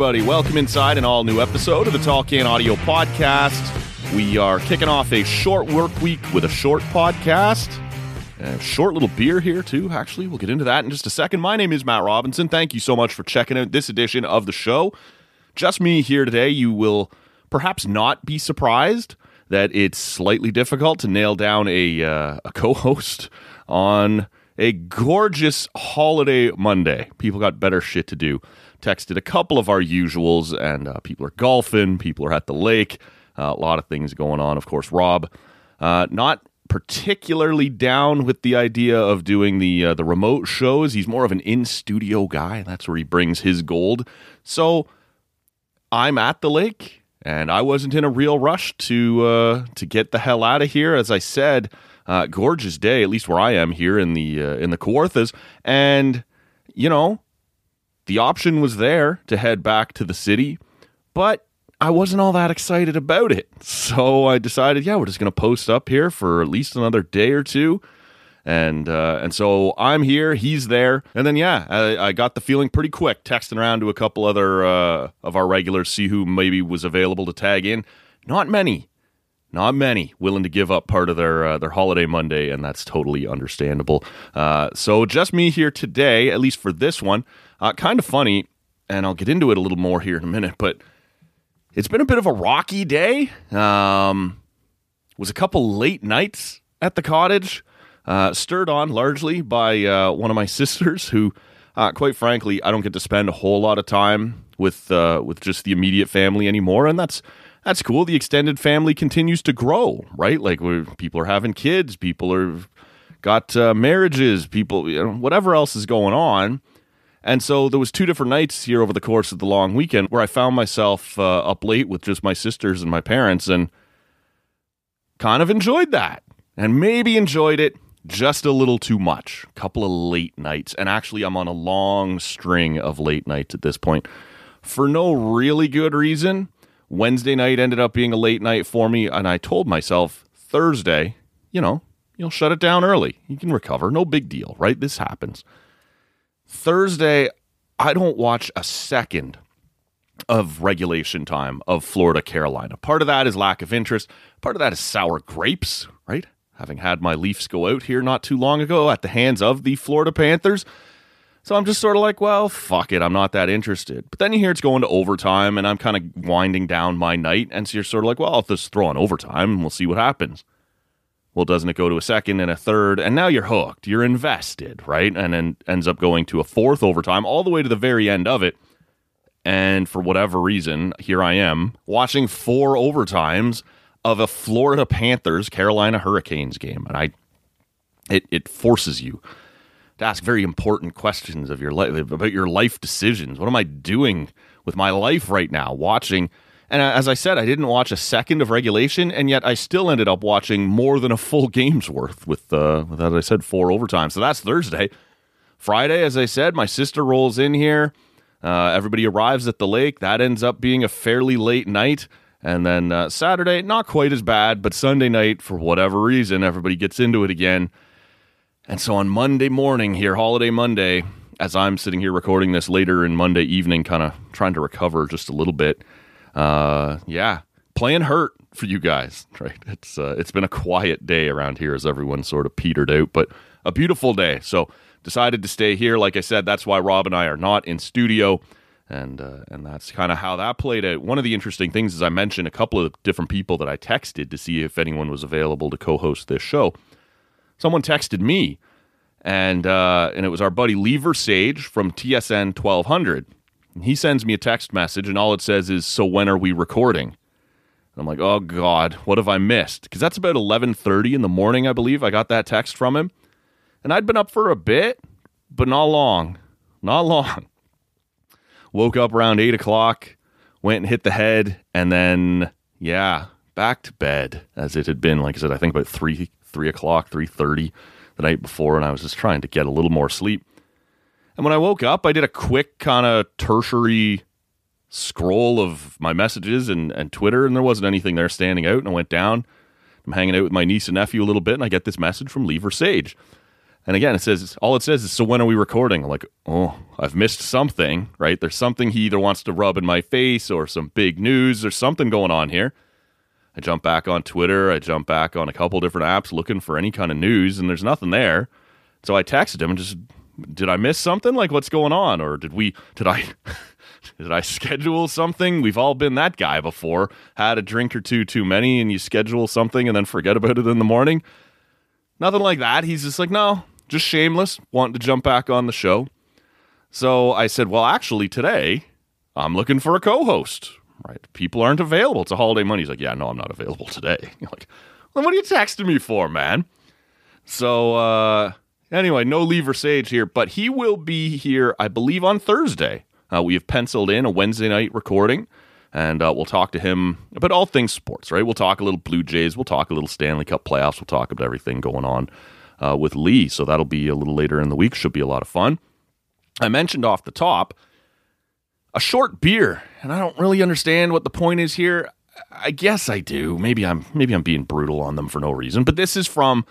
Everybody. Welcome inside an all new episode of the Tall Can Audio Podcast. We are kicking off a short work week with a short podcast. A short little beer here, too, actually. We'll get into that in just a second. My name is Matt Robinson. Thank you so much for checking out this edition of the show. Just me here today. You will perhaps not be surprised that it's slightly difficult to nail down a, uh, a co host on a gorgeous holiday Monday. People got better shit to do. Texted a couple of our usuals, and uh, people are golfing, people are at the lake, uh, a lot of things going on. Of course, Rob, uh, not particularly down with the idea of doing the uh, the remote shows. He's more of an in studio guy. That's where he brings his gold. So I'm at the lake, and I wasn't in a real rush to uh, to get the hell out of here. As I said, uh, gorgeous day, at least where I am here in the in the Kawarthas, and you know, the option was there to head back to the city, but I wasn't all that excited about it. So I decided, yeah, we're just going to post up here for at least another day or two. And uh, and so I'm here, he's there, and then yeah, I, I, got the feeling pretty quick, texting around to a couple other uh, of our regulars, see who maybe was available to tag in. Not many, not many willing to give up part of their uh, their holiday Monday, and that's totally understandable. Uh, so just me here today, at least for this one. Uh, kind of funny, and I'll get into it a little more here in a minute, but it's been a bit of a rocky day. Um, was a couple late nights at the cottage, uh, stirred on largely by uh, one of my sisters, who, uh, quite frankly, I don't get to spend a whole lot of time with with just the immediate family anymore, and that's that's cool. The extended family continues to grow, right? Like people are having kids, people are got uh, marriages, people, you know, whatever else is going on. And so there was two different nights here over the course of the long weekend where I found myself uh, up late with just my sisters and my parents and kind of enjoyed that. And maybe enjoyed it just a little too much. A couple of late nights. And actually I'm on a long string of late nights at this point for no really good reason. Wednesday night ended up being a late night for me and I told myself Thursday, you know, you'll shut it down early. You can recover. No big deal, right? This happens. Thursday, I don't watch a second of regulation time of Florida Carolina. Part of that is lack of interest. Part of that is sour grapes, right? Having had my Leafs go out here not too long ago at the hands of the Florida Panthers. So I'm just sort of like, well, fuck it. I'm not that interested. But then you hear it's going to overtime and I'm kind of winding down my night. And so you're sort of like, well, I'll just throw on overtime and we'll see what happens. Well, doesn't it go to a second and a third? And now you're hooked. You're invested, right? And then ends up going to a fourth overtime all the way to the very end of it. And for whatever reason, here I am watching four overtimes of a Florida Panthers Carolina Hurricanes game. And I it it forces you to ask very important questions of your life about your life decisions. What am I doing with my life right now? Watching and as I said, I didn't watch a second of regulation, and yet I still ended up watching more than a full game's worth with, uh, with as I said, four overtime. So that's Thursday. Friday, as I said, my sister rolls in here. Uh, everybody arrives at the lake. That ends up being a fairly late night. And then uh, Saturday, not quite as bad, but Sunday night, for whatever reason, everybody gets into it again. And so on Monday morning here, holiday Monday, as I'm sitting here recording this later in Monday evening, kind of trying to recover just a little bit uh, yeah, playing hurt for you guys, right? It's uh, it's been a quiet day around here as everyone sort of petered out, but a beautiful day. So decided to stay here. Like I said, that's why Rob and I are not in studio, and uh, and that's kind of how that played out. One of the interesting things is I mentioned a couple of different people that I texted to see if anyone was available to co-host this show. Someone texted me, and uh, and it was our buddy Lever Sage from TSN twelve hundred he sends me a text message, and all it says is, "So when are we recording?" I'm like, "Oh God, what have I missed?" Because that's about 11:30 in the morning, I believe. I got that text from him, and I'd been up for a bit, but not long, not long. Woke up around eight o'clock, went and hit the head, and then yeah, back to bed as it had been. Like I said, I think about three three o'clock, three thirty the night before, and I was just trying to get a little more sleep. And when I woke up, I did a quick kind of tertiary scroll of my messages and, and Twitter, and there wasn't anything there standing out. And I went down. I'm hanging out with my niece and nephew a little bit, and I get this message from Lever Sage. And again, it says all it says is, "So when are we recording?" I'm like, "Oh, I've missed something." Right? There's something he either wants to rub in my face, or some big news, or something going on here. I jump back on Twitter. I jump back on a couple different apps looking for any kind of news, and there's nothing there. So I texted him and just, "Did I miss something? Like, what's going on? Or did we? Did I?" Did I schedule something? We've all been that guy before. Had a drink or two too many, and you schedule something and then forget about it in the morning. Nothing like that. He's just like, no, just shameless, wanting to jump back on the show. So I said, well, actually, today I'm looking for a co host. Right. People aren't available. It's a holiday money. He's like, yeah, no, I'm not available today. You're like, well, what are you texting me for, man? So, uh, anyway, no Lever Sage here, but he will be here, I believe, on Thursday. Uh, we have penciled in a Wednesday night recording, and uh, we'll talk to him about all things sports, right? We'll talk a little Blue Jays, we'll talk a little Stanley Cup playoffs, we'll talk about everything going on uh, with Lee. So that'll be a little later in the week. Should be a lot of fun. I mentioned off the top a short beer, and I don't really understand what the point is here. I guess I do. Maybe I'm maybe I'm being brutal on them for no reason. But this is from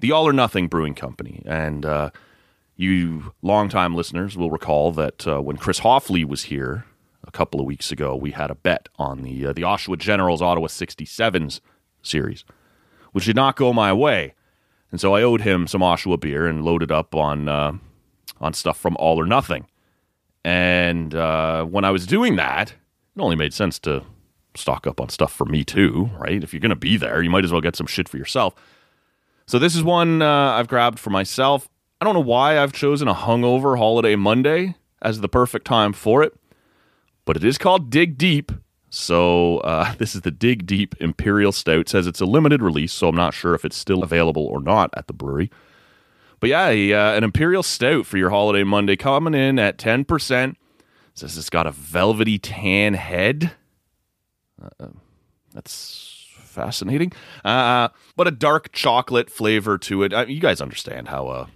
the All or Nothing Brewing Company, and uh, you longtime listeners will recall that uh, when Chris Hoffley was here a couple of weeks ago, we had a bet on the uh, the Oshawa Generals Ottawa 67s series, which did not go my way, and so I owed him some Oshawa beer and loaded up on uh, on stuff from All or Nothing. And uh, when I was doing that, it only made sense to stock up on stuff for me too, right? If you're going to be there, you might as well get some shit for yourself. So this is one uh, I've grabbed for myself. I don't know why I've chosen a hungover holiday Monday as the perfect time for it, but it is called Dig Deep. So uh, this is the Dig Deep Imperial Stout. It says it's a limited release, so I'm not sure if it's still available or not at the brewery. But yeah, uh, an Imperial Stout for your holiday Monday coming in at 10%. Says it's got a velvety tan head. Uh, that's fascinating. Uh, but a dark chocolate flavor to it. you guys understand how uh,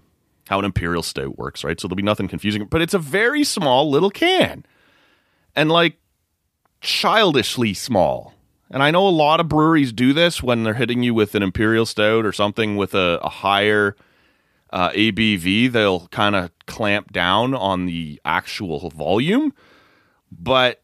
how an imperial stout works, right? So there'll be nothing confusing. But it's a very small little can, and like childishly small. And I know a lot of breweries do this when they're hitting you with an imperial stout or something with a, a higher uh, ABV. They'll kind of clamp down on the actual volume, but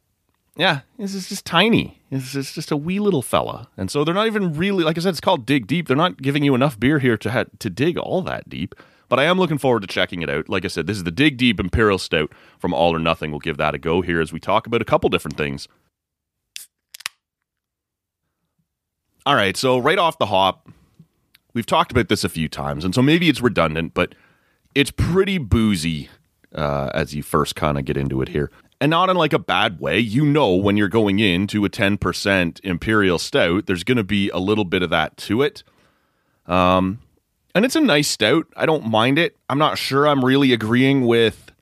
yeah, this is just tiny. It's just, just a wee little fella, and so they're not even really like I said. It's called dig deep. They're not giving you enough beer here to ha- to dig all that deep. But I am looking forward to checking it out. Like I said, this is the Dig Deep Imperial Stout from All or Nothing. We'll give that a go here as we talk about a couple different things. All right, so right off the hop, we've talked about this a few times, and so maybe it's redundant, but it's pretty boozy uh, as you first kind of get into it here. And not in like a bad way. You know, when you're going into a 10% Imperial Stout, there's going to be a little bit of that to it. Um, and it's a nice stout. I don't mind it. I'm not sure I'm really agreeing with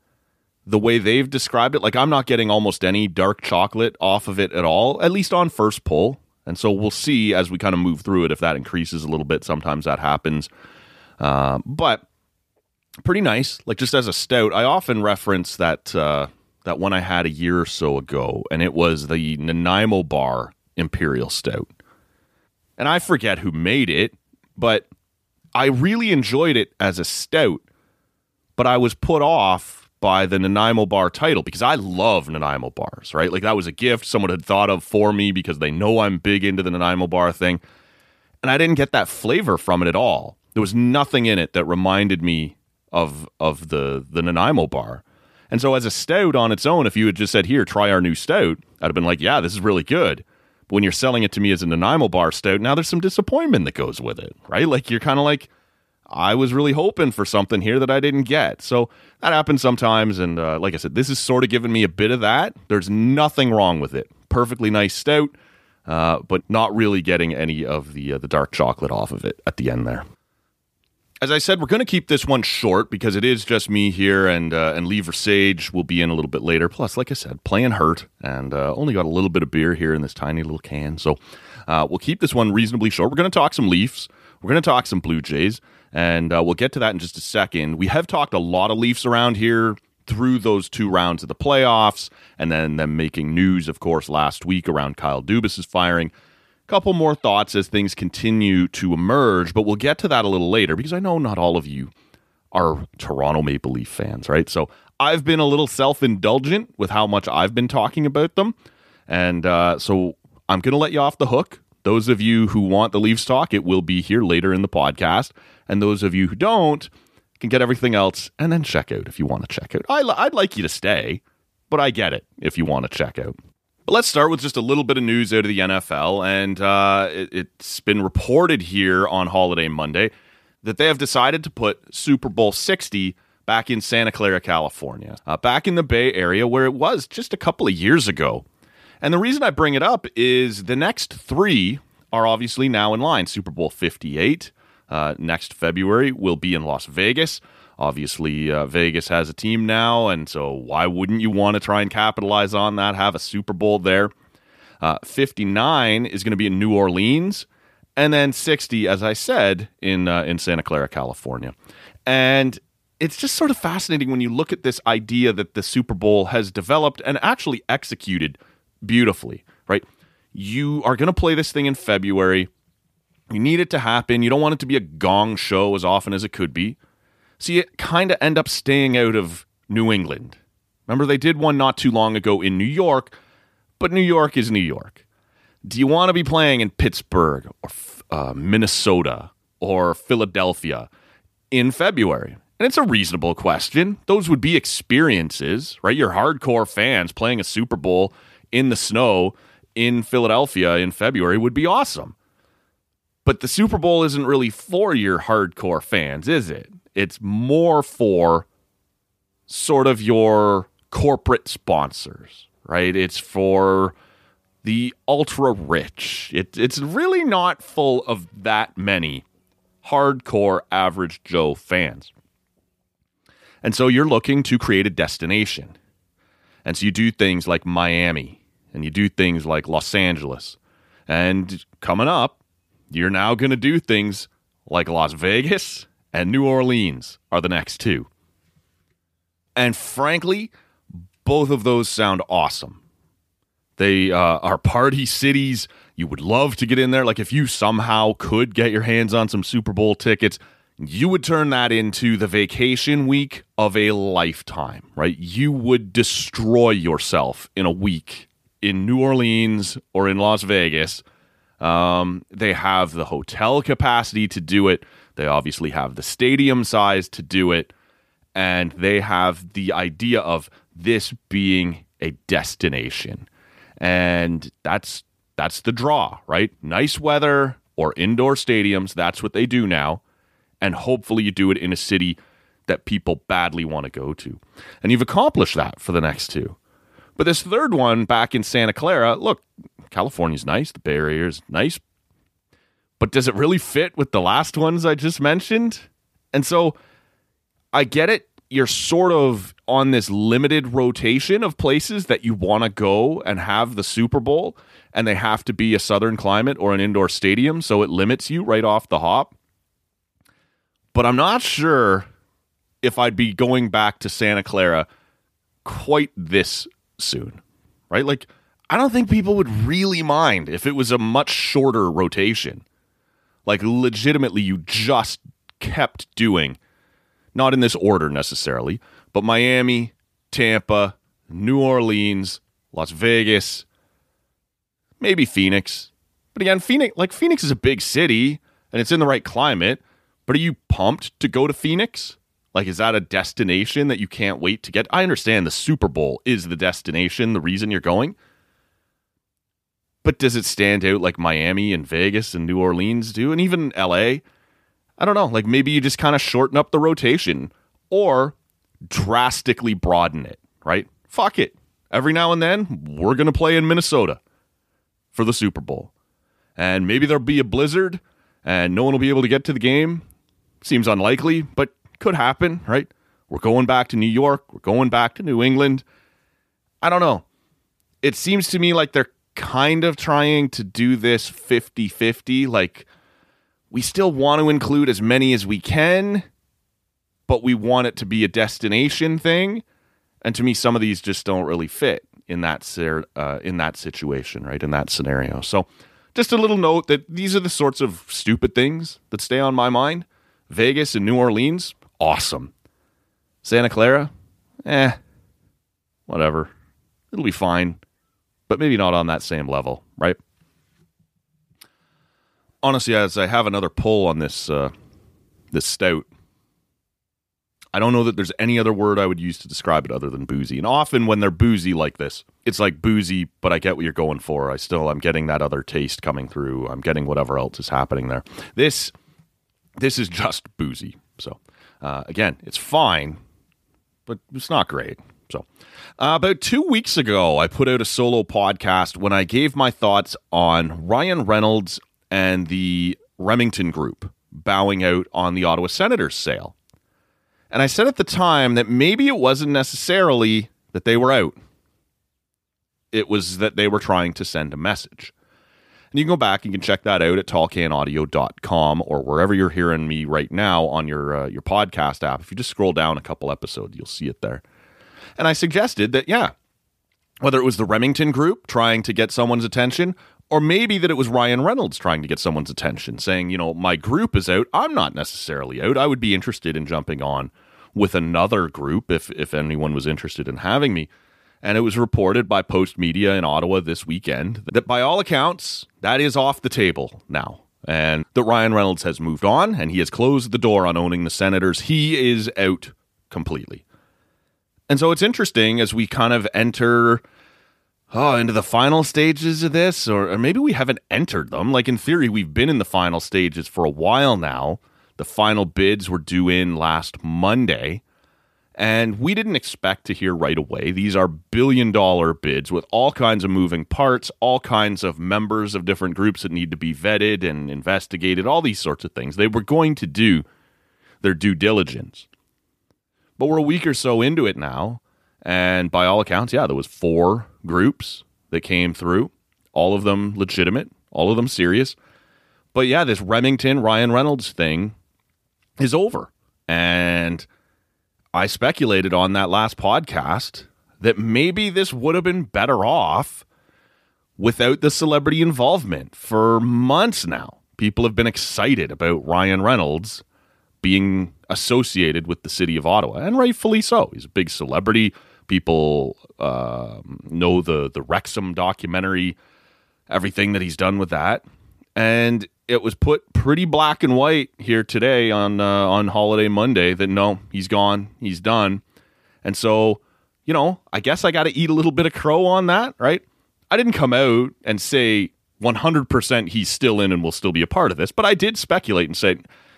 the way they've described it. Like I'm not getting almost any dark chocolate off of it at all, at least on first pull. And so we'll see as we kind of move through it if that increases a little bit. Sometimes that happens. Uh, but pretty nice. Like just as a stout, I often reference that uh, that one I had a year or so ago, and it was the Nanaimo Bar Imperial Stout. And I forget who made it, but I really enjoyed it as a stout, but I was put off by the Nanaimo bar title because I love Nanaimo bars, right? Like that was a gift someone had thought of for me because they know I'm big into the Nanaimo bar thing. And I didn't get that flavor from it at all. There was nothing in it that reminded me of of the the Nanaimo bar. And so as a stout on its own, if you had just said, "Here, try our new stout," I'd have been like, "Yeah, this is really good." But when you're selling it to me as a Nanaimo bar stout, now there's some disappointment that goes with it, right? Like you're kind of like, I was really hoping for something here that I didn't get. So that happens sometimes. And uh, like I said, this is sort of giving me a bit of that. There's nothing wrong with it. Perfectly nice stout, uh, but not really getting any of the uh, the dark chocolate off of it at the end there as I said, we're going to keep this one short because it is just me here, and uh, and Lever Sage will be in a little bit later. Plus, like I said, playing hurt, and uh, only got a little bit of beer here in this tiny little can, so uh, we'll keep this one reasonably short. We're going to talk some Leafs, we're going to talk some Blue Jays, and uh, we'll get to that in just a second. We have talked a lot of Leafs around here through those two rounds of the playoffs, and then them making news, of course, last week around Kyle Dubas's firing A couple more thoughts as things continue to emerge, but we'll get to that a little later because I know not all of you are Toronto Maple Leaf fans, right? So I've been a little self indulgent with how much I've been talking about them. And uh, so I'm going to let you off the hook. Those of you who want the Leafs talk, it will be here later in the podcast. And those of you who don't can get everything else and then check out if you want to check out. I, I'd like you to stay, but I get it if you want to check out. But let's start with just a little bit of news out of the NFL. And uh, it, it's been reported here on Holiday Monday that they have decided to put Super Bowl 60 back in Santa Clara, California, uh, back in the Bay Area where it was just a couple of years ago. And the reason I bring it up is the next three are obviously now in line. Super Bowl 58 uh, next February will be in Las Vegas. Obviously, uh, Vegas has a team now, and so why wouldn't you want to try and capitalize on that? Have a Super Bowl there. Uh, 59 is going to be in New Orleans, and then 60, as I said, in uh, in Santa Clara, California. And it's just sort of fascinating when you look at this idea that the Super Bowl has developed and actually executed beautifully, right? You are going to play this thing in February. You need it to happen. You don't want it to be a gong show as often as it could be. So you kind of end up staying out of New England. Remember, they did one not too long ago in New York, but New York is New York. Do you want to be playing in Pittsburgh or uh, Minnesota or Philadelphia in February? And it's a reasonable question. Those would be experiences, right? Your hardcore fans playing a Super Bowl in the snow in Philadelphia in February would be awesome. But the Super Bowl isn't really for your hardcore fans, is it? It's more for sort of your corporate sponsors, right? It's for the ultra rich. It, it's really not full of that many hardcore average Joe fans. And so you're looking to create a destination. And so you do things like Miami and you do things like Los Angeles. And coming up, you're now going to do things like Las Vegas and New Orleans are the next two. And frankly, both of those sound awesome. They uh, are party cities. You would love to get in there. Like if you somehow could get your hands on some Super Bowl tickets, you would turn that into the vacation week of a lifetime, right? You would destroy yourself in a week in New Orleans or in Las Vegas. Um, they have the hotel capacity to do it. They obviously have the stadium size to do it. And they have the idea of this being a destination. And that's that's the draw, right? Nice weather or indoor stadiums, that's what they do now. And hopefully you do it in a city that people badly want to go to. And you've accomplished that for the next two. But this third one back in Santa Clara, look, California's nice, the Bay Area is nice, but does it really fit with the last ones I just mentioned? And so I get it. You're sort of on this limited rotation of places that you want to go and have the Super Bowl, and they have to be a southern climate or an indoor stadium, so it limits you right off the hop. But I'm not sure if I'd be going back to Santa Clara quite this soon, right? Like, I don't think people would really mind if it was a much shorter rotation. Like, legitimately, you just kept doing, not in this order necessarily, but Miami, Tampa, New Orleans, Las Vegas, maybe Phoenix. But again, Phoenix, like, Phoenix is a big city and it's in the right climate. But are you pumped to go to Phoenix? Like, is that a destination that you can't wait to get? I understand the Super Bowl is the destination, the reason you're going. But does it stand out like Miami and Vegas and New Orleans do? And even LA? I don't know. Like, maybe you just kind of shorten up the rotation or drastically broaden it, right? Fuck it. Every now and then, we're going to play in Minnesota for the Super Bowl. And maybe there'll be a blizzard and no one will be able to get to the game. Seems unlikely, but could happen, right? We're going back to New York. We're going back to New England. I don't know. It seems to me like they're kind of trying to do this 50 50. Like, we still want to include as many as we can, but we want it to be a destination thing. And to me, some of these just don't really fit in that uh, in that situation, right? In that scenario. So, just a little note that these are the sorts of stupid things that stay on my mind. Vegas and New Orleans awesome. Santa Clara, eh, whatever. It'll be fine, but maybe not on that same level, right? Honestly, as I have another pull on this uh, this stout, I don't know that there's any other word I would use to describe it other than boozy. And often when they're boozy like this, it's like boozy, but I get what you're going for. I still I'm getting that other taste coming through. I'm getting whatever else is happening there. This this is just boozy. So uh, again, it's fine, but it's not great. So uh, about two weeks ago, I put out a solo podcast when I gave my thoughts on Ryan Reynolds and the Remington Group bowing out on the Ottawa Senators sale. And I said at the time that maybe it wasn't necessarily that they were out, it was that they were trying to send a message. And you can go back and you can check that out at tallcanaudio.com or wherever you're hearing me right now on your uh, your podcast app. If you just scroll down a couple episodes, you'll see it there. And I suggested that yeah, whether it was the Remington group trying to get someone's attention or maybe that it was Ryan Reynolds trying to get someone's attention, saying, you know, my group is out. I'm not necessarily out. I would be interested in jumping on with another group if if anyone was interested in having me. And it was reported by Postmedia in Ottawa this weekend that by all accounts, that is off the table now. And that Ryan Reynolds has moved on and he has closed the door on owning the Senators. He is out completely. And so it's interesting as we kind of enter oh, into the final stages of this, or, or, maybe we haven't entered them. Like in theory, we've been in the final stages for a while now. The final bids were due in last Monday, and we didn't expect to hear right away. These are billion dollar bids with all kinds of moving parts, all kinds of members of different groups that need to be vetted and investigated, all these sorts of things. They were going to do their due diligence. But we're a week or so into it now and by all accounts, yeah, there was four groups that came through, all of them legitimate, all of them serious. But yeah, this Remington Ryan Reynolds thing is over. And I speculated on that last podcast that maybe this would have been better off without the celebrity involvement for months now. People have been excited about Ryan Reynolds being associated with the city of Ottawa, and rightfully so. He's a big celebrity people uh, know the the Wrexham documentary, everything that he's done with that, and it was put pretty black and white here today on uh, on Holiday Monday that no, he's gone, he's done, and so you know, I guess I got to eat a little bit of crow on that, right? I didn't come out and say 100% he's still in and will still be a part of this, but I did speculate and say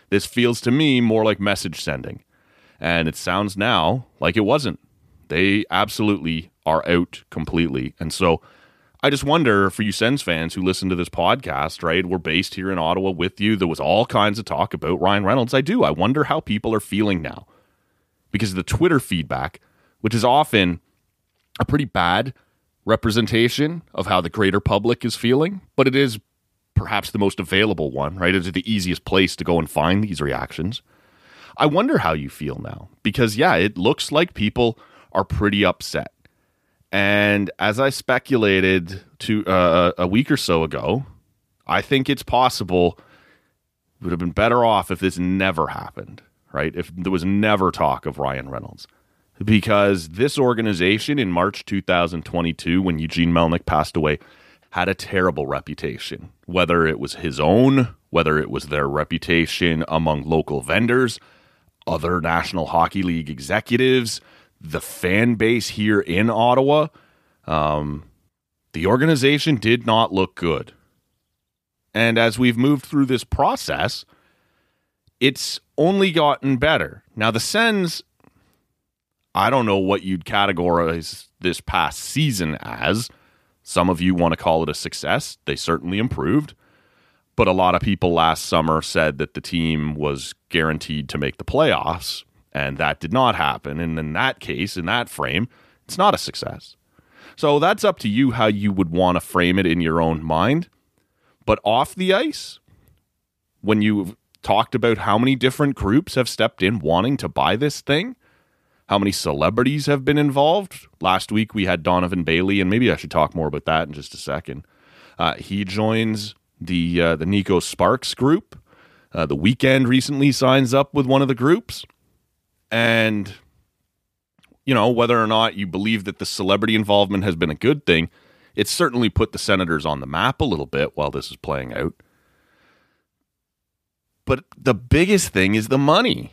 this feels to me more like message sending. And it sounds now like it wasn't. They absolutely are out completely. And so I just wonder for you Sens fans who listen to this podcast, right? We're based here in Ottawa with you. There was all kinds of talk about Ryan Reynolds. I do. I wonder how people are feeling now because of the Twitter feedback, which is often a pretty bad representation of how the greater public is feeling, but it is perhaps the most available one, right? It's the easiest place to go and find these reactions. I wonder how you feel now because, yeah, it looks like people are pretty upset. And as I speculated to uh, a week or so ago, I think it's possible it would have been better off if this never happened, right? If there was never talk of Ryan Reynolds. Because this organization in March 2022, when Eugene Melnyk passed away, had a terrible reputation, whether it was his own, whether it was their reputation among local vendors, other National Hockey League executives, the fan base here in Ottawa, um, the organization did not look good. And as we've moved through this process, it's only gotten better. Now, the Sens, I don't know what you'd categorize this past season as. Some of you want to call it a success. They certainly improved. But a lot of people last summer said that the team was guaranteed to make the playoffs and that did not happen. And in that case, in that frame, it's not a success. So that's up to you how you would want to frame it in your own mind. But off the ice, when you've talked about how many different groups have stepped in wanting to buy this thing, how many celebrities have been involved. Last week we had Donovan Bailey, and maybe I should talk more about that in just a second. Uh, he joins the uh, the Neko Sparks group. Uh, the Weeknd recently signs up with one of the groups. And, you know, whether or not you believe that the celebrity involvement has been a good thing, it's certainly put the Senators on the map a little bit while this is playing out. But the biggest thing is the money.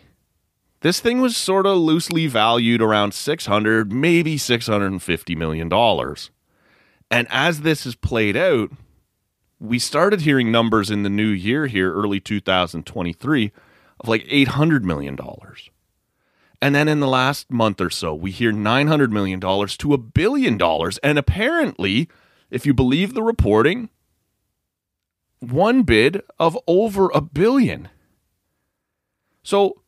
This thing was sort of loosely valued around 600, maybe 650 million dollars. And as this has played out, we started hearing numbers in the new year here, early 2023, of like $800 million. And then in the last month or so, we hear $900 million to a billion dollars. And apparently, if you believe the reporting, one bid of over a billion. So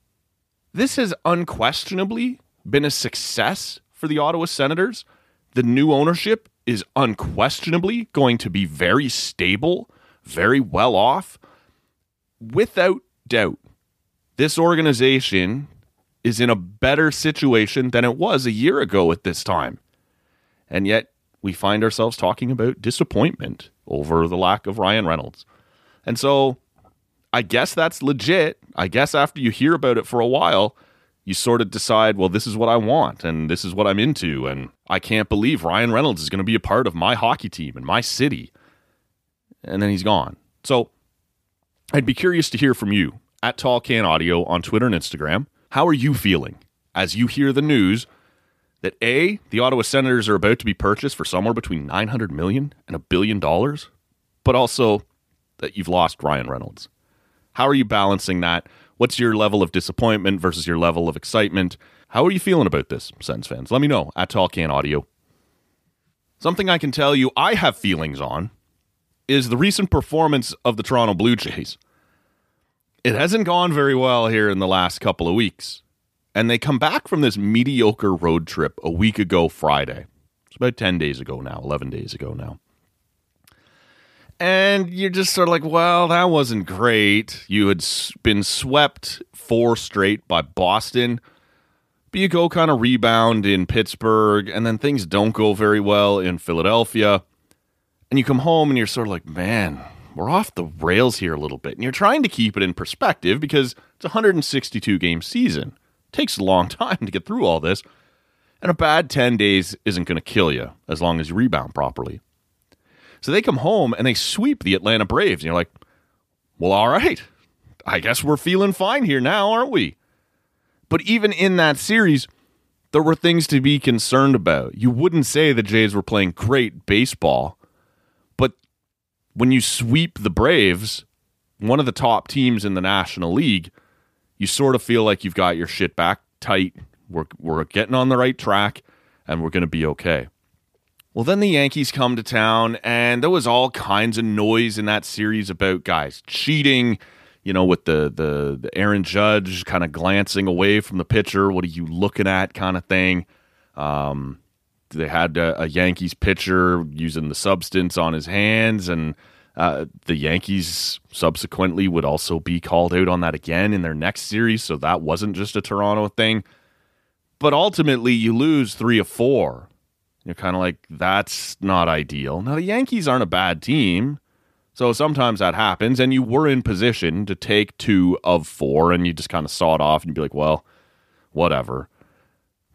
this has unquestionably been a success for the Ottawa Senators. The new ownership is unquestionably going to be very stable, very well off. Without doubt, this organization is in a better situation than it was a year ago at this time. And yet, we find ourselves talking about disappointment over the lack of Ryan Reynolds. And so, I guess that's legit. I guess after you hear about it for a while, you sort of decide, well, this is what I want and this is what I'm into. And I can't believe Ryan Reynolds is going to be a part of my hockey team and my city. And then he's gone. So I'd be curious to hear from you at Tall Can Audio on Twitter and Instagram. How are you feeling as you hear the news that A, the Ottawa Senators are about to be purchased for somewhere between 900 million and a billion dollars, but also that you've lost Ryan Reynolds? How are you balancing that? What's your level of disappointment versus your level of excitement? How are you feeling about this, Sens fans? Let me know at Tall Can Audio. Something I can tell you I have feelings on is the recent performance of the Toronto Blue Jays. It hasn't gone very well here in the last couple of weeks. And they come back from this mediocre road trip a week ago Friday. It's about 10 days ago now, 11 days ago now and you're just sort of like, well, that wasn't great. You had been swept four straight by Boston, but you go kind of rebound in Pittsburgh, and then things don't go very well in Philadelphia. And you come home and you're sort of like, man, we're off the rails here a little bit. And you're trying to keep it in perspective because it's a 162 game season. It takes a long time to get through all this. And a bad 10 days isn't going to kill you as long as you rebound properly. So they come home and they sweep the Atlanta Braves. And you're like, well, all right. I guess we're feeling fine here now, aren't we? But even in that series, there were things to be concerned about. You wouldn't say the Jays were playing great baseball, when you sweep the Braves, one of the top teams in the National League, you sort of feel like you've got your shit back tight. We're, we're getting on the right track and we're going to be okay. Well, then the Yankees come to town, and there was all kinds of noise in that series about guys cheating. You know, with the the, the Aaron Judge kind of glancing away from the pitcher. What are you looking at? Kind of thing. Um, they had a, a, Yankees pitcher using the substance on his hands, and uh, the Yankees subsequently would also be called out on that again in their next series. So that wasn't just a Toronto thing. But ultimately, you lose three of four you're kind of like, that's not ideal. Now, the Yankees aren't a bad team. So sometimes that happens, and you were in position to take two of four, and you just kind of saw it off, and you'd be like, well, whatever.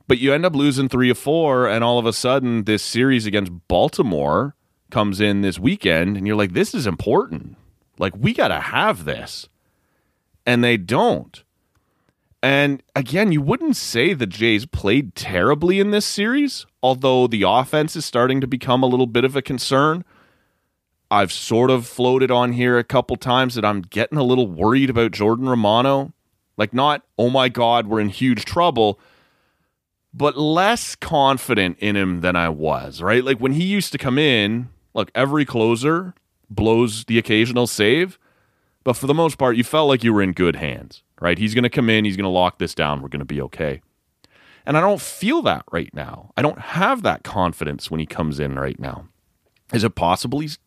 But you end up losing three of four, and all of a sudden, this series against Baltimore comes in this weekend, and you're like, this is important. Like, we got to have this. And they don't. And again, you wouldn't say the Jays played terribly in this series, although the offense is starting to become a little bit of a concern. I've sort of floated on here a couple times that I'm getting a little worried about Jordan Romano. Like, not, oh my God, we're in huge trouble, but less confident in him than I was, right? Like, when he used to come in, look, every closer blows the occasional save, but for the most part, you felt like you were in good hands right? He's going to come in, he's going to lock this down, we're going to be okay. And I don't feel that right now. I don't have that confidence when he comes in right now. Is it possible he's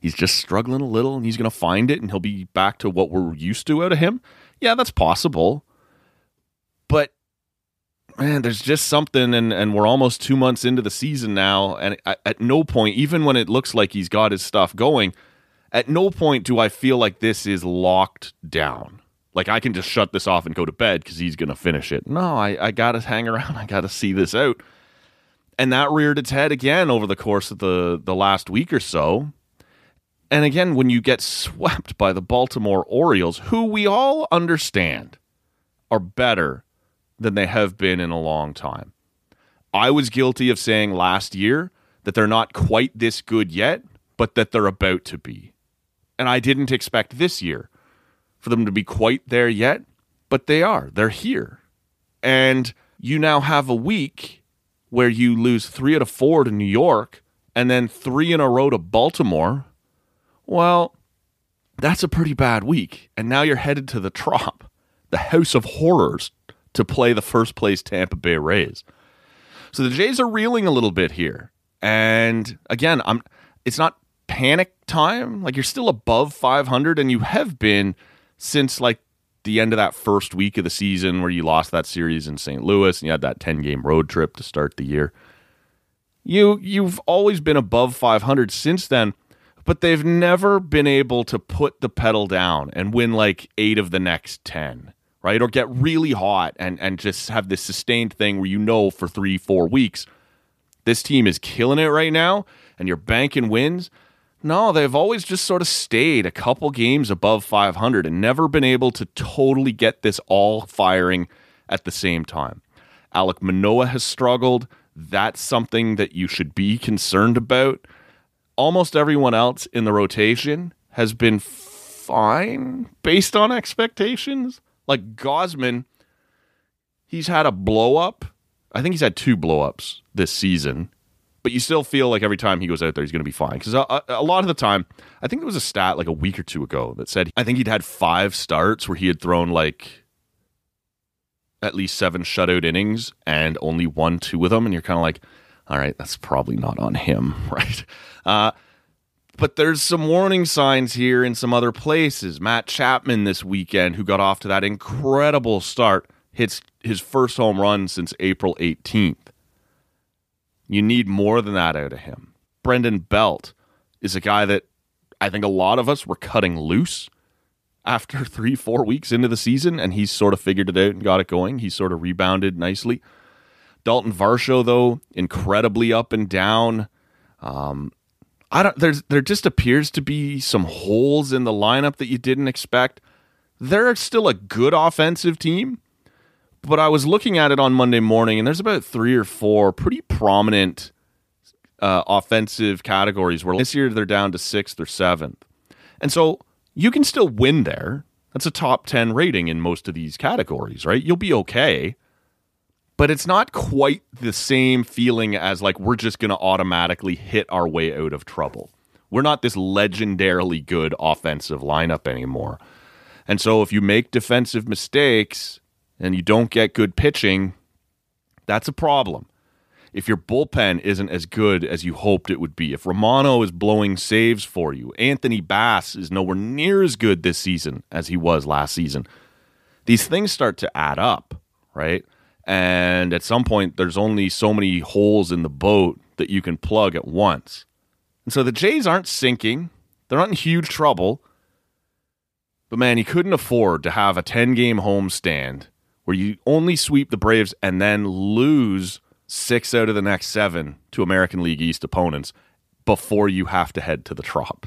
he's just struggling a little and he's going to find it and he'll be back to what we're used to out of him? Yeah, that's possible. But man, there's just something, and, and we're almost two months into the season now. And at, at no point, even when it looks like he's got his stuff going, at no point do I feel like this is locked down. Like I can just shut this off and go to bed because he's going to finish it. No, I, I got to hang around. I got to see this out. And that reared its head again over the course of the, the last week or so. And again, when you get swept by the Baltimore Orioles, who we all understand are better than they have been in a long time. I was guilty of saying last year that they're not quite this good yet, but that they're about to be. And I didn't expect this year for them to be quite there yet, but they are. They're here. And you now have a week where you lose three out of four to New York and then three in a row to Baltimore. Well, that's a pretty bad week. And now you're headed to the Trop, the house of horrors, to play the first place Tampa Bay Rays. So the Jays are reeling a little bit here. And again, I'm it's not panic time. Like you're still above 500 and you have been since like the end of that first week of the season where you lost that series in St. Louis and you had that 10 game road trip to start the year. You you've always been above 500 since then, but they've never been able to put the pedal down and win like 8 of the next 10, right? Or get really hot and and just have this sustained thing where you know for 3 4 weeks this team is killing it right now and you're banking wins no, they've always just sort of stayed a couple games above 500 and never been able to totally get this all firing at the same time. Alek Manoah has struggled. That's something that you should be concerned about. Almost everyone else in the rotation has been fine based on expectations. Like Gausman, he's had a blow up. I think he's had two blow ups this season but you still feel like every time he goes out there, he's going to be fine. Because a, a, lot of the time, I think there was a stat like a week or two ago that said I think he'd had five starts where he had thrown like at least seven shutout innings and only won two of them. And you're kind of like, all right, that's probably not on him, right? Uh, but there's some warning signs here in some other places. Matt Chapman this weekend, who got off to that incredible start, hits his first home run since April 18th. You need more than that out of him. Brandon Belt is a guy that I think a lot of us were cutting loose after three, four weeks into the season, and he's sort of figured it out and got it going. He's sort of rebounded nicely. Dalton Varsho, though, incredibly up and down. Um, I don't. There's there just appears to be some holes in the lineup that you didn't expect. They're still a good offensive team, but I was looking at it on Monday morning, and there's about three or four pretty prominent uh, offensive categories where this year they're down to sixth or seventh. And so you can still win there. That's a top 10 rating in most of these categories, right? You'll be okay. But it's not quite the same feeling as like we're just going to automatically hit our way out of trouble. We're not this legendarily good offensive lineup anymore. And so if you make defensive mistakes, and you don't get good pitching, that's a problem. If your bullpen isn't as good as you hoped it would be, if Romano is blowing saves for you, Anthony Bass is nowhere near as good this season as he was last season, these things start to add up, right? And at some point, there's only so many holes in the boat that you can plug at once. And so the Jays aren't sinking, they're not in huge trouble. But man, you couldn't afford to have a 10 game homestand where you only sweep the Braves and then lose six out of the next seven to American League East opponents before you have to head to the Trop.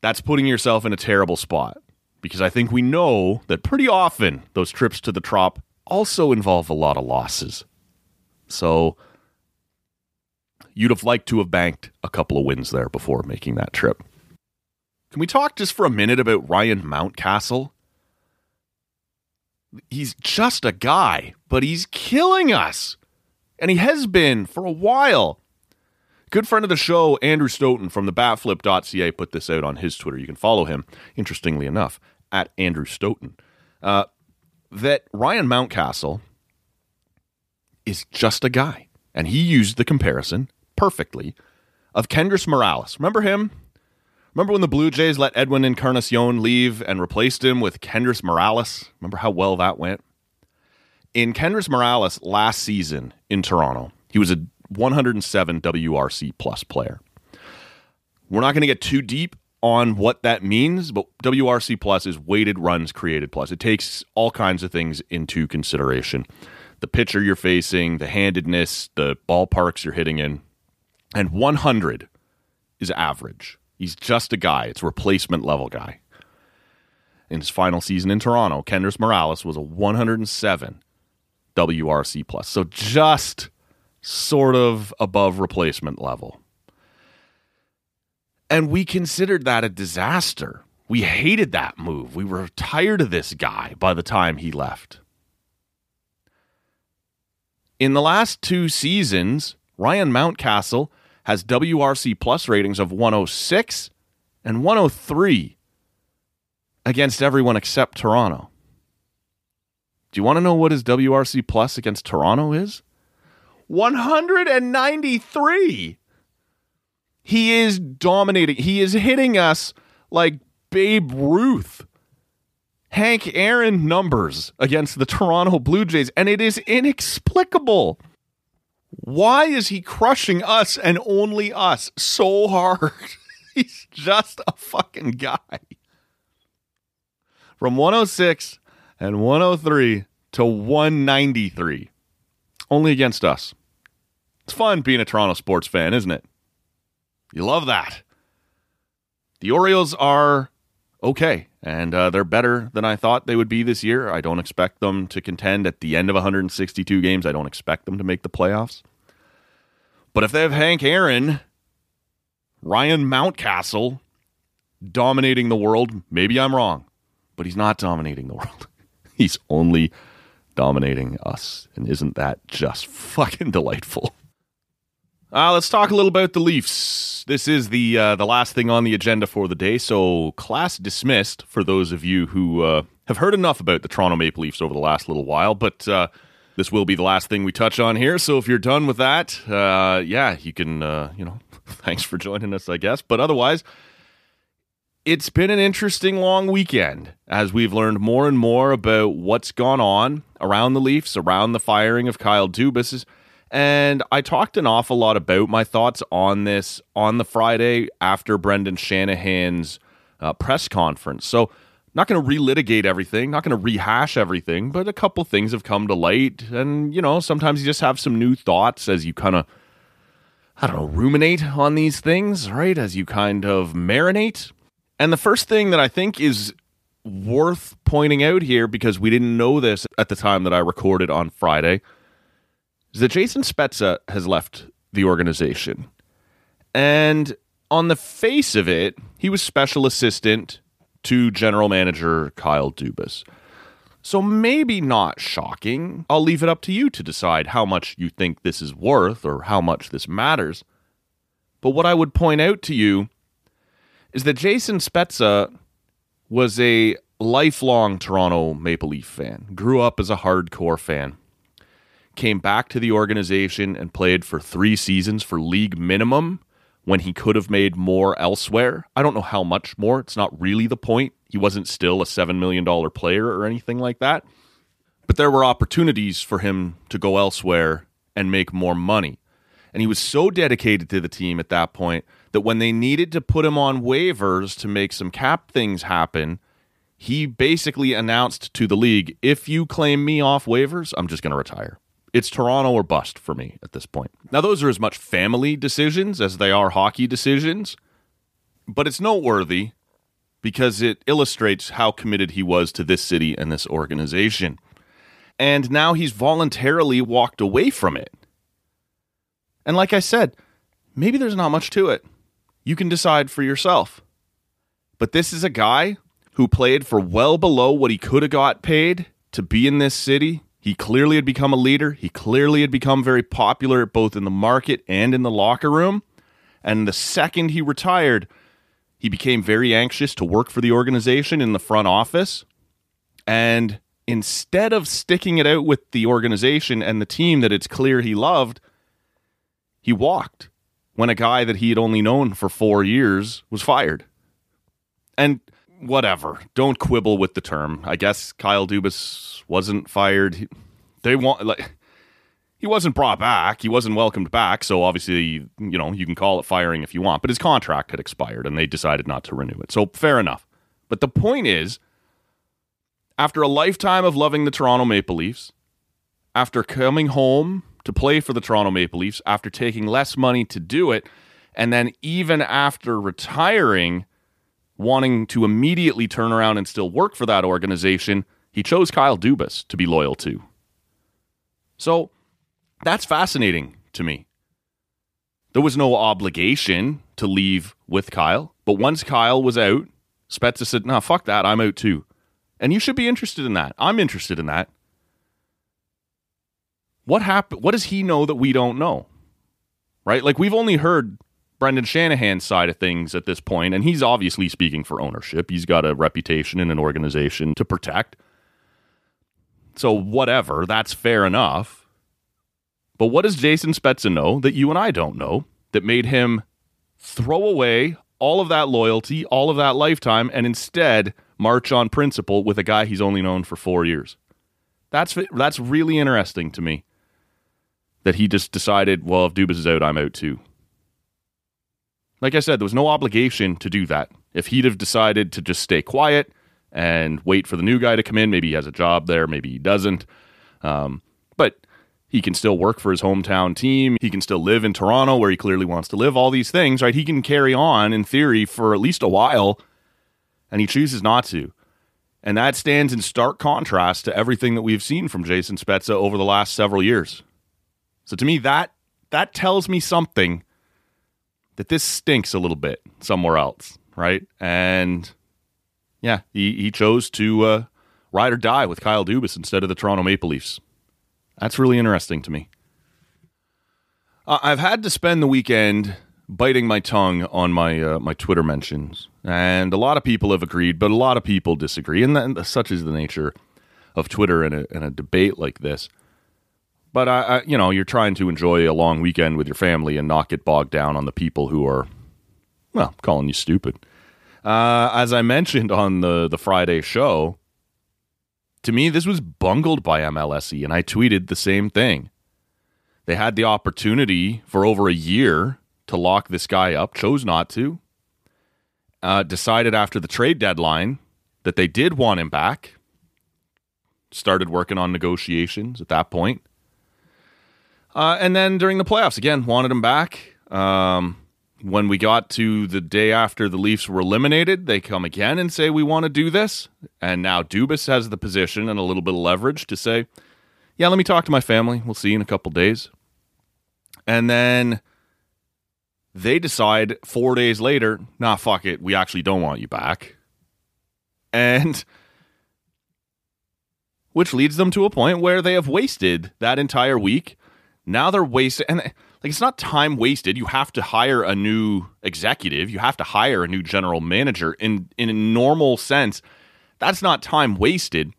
That's putting yourself in a terrible spot because I think we know that pretty often those trips to the Trop also involve a lot of losses. So you'd have liked to have banked a couple of wins there before making that trip. Can we talk just for a minute about Ryan Mountcastle? he's just a guy, but he's killing us. And he has been for a while. Good friend of the show, Andrew Stoeten from the batflip.ca, put this out on his Twitter. You can follow him, interestingly enough, at Andrew Stoeten. Uh, that Ryan Mountcastle is just a guy. And he used the comparison perfectly of Kendrys Morales. Remember him? Remember when the Blue Jays let Edwin Encarnacion leave and replaced him with Kendrys Morales? Remember how well that went? In Kendrys Morales last season in Toronto, he was a 107 WRC plus player. We're not going to get too deep on what that means, but WRC plus is weighted runs created plus. It takes all kinds of things into consideration the pitcher you're facing, the handedness, the ballparks you're hitting in. And 100 is average. He's just a guy, it's a replacement level guy. In his final season in Toronto, Kendrys Morales was a 107 WRC plus. So just sort of above replacement level. And we considered that a disaster. We hated that move. We were tired of this guy by the time he left. In the last two seasons, Ryan Mountcastle has WRC plus ratings of 106 and 103 against everyone except Toronto. Do you want to know what his WRC plus against Toronto is? 193. He is dominating. He is hitting us like Babe Ruth. Hank Aaron numbers against the Toronto Blue Jays, and it is inexplicable. Why is he crushing us and only us so hard? He's just a fucking guy. From 106 and 103 to 193. Only against us. It's fun being a Toronto sports fan, isn't it? You love that. The Orioles are okay, and uh, they're better than I thought they would be this year. I don't expect them to contend at the end of 162 games. I don't expect them to make the playoffs. But if they have Hank Aaron, Ryan Mountcastle dominating the world, maybe I'm wrong, but he's not dominating the world. he's only dominating us. And isn't that just fucking delightful? Uh, let's talk a little about the Leafs. This is the uh, the last thing on the agenda for the day. So, class dismissed for those of you who uh, have heard enough about the Toronto Maple Leafs over the last little while. But uh, this will be the last thing we touch on here. So, if you're done with that, uh, yeah, you can. Uh, you know, thanks for joining us, I guess. But otherwise, it's been an interesting long weekend as we've learned more and more about what's gone on around the Leafs, around the firing of Kyle Dubas. And I talked an awful lot about my thoughts on this on the Friday after Brendan Shanahan's uh, press conference. So, not going to relitigate everything, not going to rehash everything, but a couple things have come to light. And, you know, sometimes you just have some new thoughts as you kind of, I don't know, ruminate on these things, right? As you kind of marinate. And the first thing that I think is worth pointing out here, because we didn't know this at the time that I recorded on Friday, is that Jason Spezza has left the organization. And on the face of it, he was special assistant to general manager Kyle Dubas. So maybe not shocking. I'll leave it up to you to decide how much you think this is worth or how much this matters. But what I would point out to you is that Jason Spezza was a lifelong Toronto Maple Leaf fan, grew up as a hardcore fan came back to the organization and played for three seasons for league minimum when he could have made more elsewhere. I don't know how much more. It's not really the point. He wasn't still a $7 million player or anything like that. But there were opportunities for him to go elsewhere and make more money. And he was so dedicated to the team at that point that when they needed to put him on waivers to make some cap things happen, he basically announced to the league if you claim me off waivers, I'm just going to retire. It's Toronto or bust for me at this point. Now, those are as much family decisions as they are hockey decisions, but it's noteworthy because it illustrates how committed he was to this city and this organization. And now he's voluntarily walked away from it. And like I said, maybe there's not much to it. You can decide for yourself. But this is a guy who played for well below what he could have got paid to be in this city he clearly had become a leader. He clearly had become very popular both in the market and in the locker room. And the second he retired, he became very anxious to work for the organization in the front office. And instead of sticking it out with the organization and the team that it's clear he loved, he walked when a guy that he had only known for four years was fired. And whatever. Don't quibble with the term. I guess Kyle Dubas wasn't fired. They want like he wasn't brought back. He wasn't welcomed back. So obviously, you know, you can call it firing if you want, but his contract had expired and they decided not to renew it. So fair enough. But the point is, after a lifetime of loving the Toronto Maple Leafs, after coming home to play for the Toronto Maple Leafs, after taking less money to do it, and then even after retiring, wanting to immediately turn around and still work for that organization, he chose Kyle Dubas to be loyal to. So that's fascinating to me. There was no obligation to leave with Kyle, but once Kyle was out, Spezza said, "No, fuck that. I'm out too." And you should be interested in that. I'm interested in that. What happened? What does he know that we don't know? Right? Like we've only heard Brendan Shanahan's side of things at this point, and he's obviously speaking for ownership. He's got a reputation in an organization to protect. So whatever, that's fair enough. But what does Jason Spezza know that you and I don't know that made him throw away all of that loyalty, all of that lifetime, and instead march on principle with a guy he's only known for four years? That's that's really interesting to me. That he just decided, well, if Dubas is out, I'm out too. Like I said, there was no obligation to do that. If he'd have decided to just stay quiet and wait for the new guy to come in, maybe he has a job there, maybe he doesn't. Um, but he can still work for his hometown team. He can still live in Toronto where he clearly wants to live. All these things, right? He can carry on in theory for at least a while, and he chooses not to. And that stands in stark contrast to everything that we've seen from Jason Spezza over the last several years. So to me, that that tells me something that this stinks a little bit somewhere else, right? And yeah, he, he chose to uh, ride or die with Kyle Dubas instead of the Toronto Maple Leafs. That's really interesting to me. Uh, I've had to spend the weekend biting my tongue on my uh, my Twitter mentions, and a lot of people have agreed, but a lot of people disagree, and, that, such is the nature of Twitter in a, in a debate like this. But I, I, you know, you're trying to enjoy a long weekend with your family and not get bogged down on the people who are, well, calling you stupid. Uh, as I mentioned on the the Friday show, to me this was bungled by MLSE, and I tweeted the same thing. They had the opportunity for over a year to lock this guy up, chose not to. Uh, decided after the trade deadline that they did want him back. Started working on negotiations at that point. Uh, and then during the playoffs, again, wanted him back. Um, when we got to the day after the Leafs were eliminated, they come again and say, We want to do this. And now Dubas has the position and a little bit of leverage to say, Yeah, let me talk to my family. We'll see you in a couple days. And then they decide four days later, Nah, fuck it. We actually don't want you back. And which leads them to a point where they have wasted that entire week now they're wasting, and like it's not time wasted. You have to hire a new executive. You have to hire a new general manager. In in a normal sense, that's not time wasted.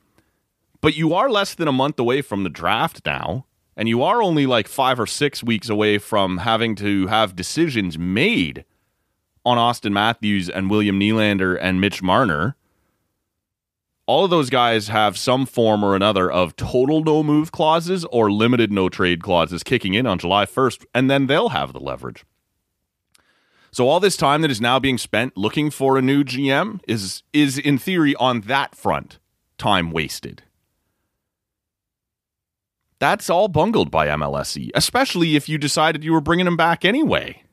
But you are less than a month away from the draft now, and you are only like five or six weeks away from having to have decisions made on Auston Matthews and William Nylander and Mitch Marner all of those guys have some form or another of total no move clauses or limited no trade clauses kicking in on July 1st, and then they'll have the leverage. So all this time that is now being spent looking for a new GM is is in theory on that front time wasted. That's all bungled by MLSE, especially if you decided you were bringing him back anyway.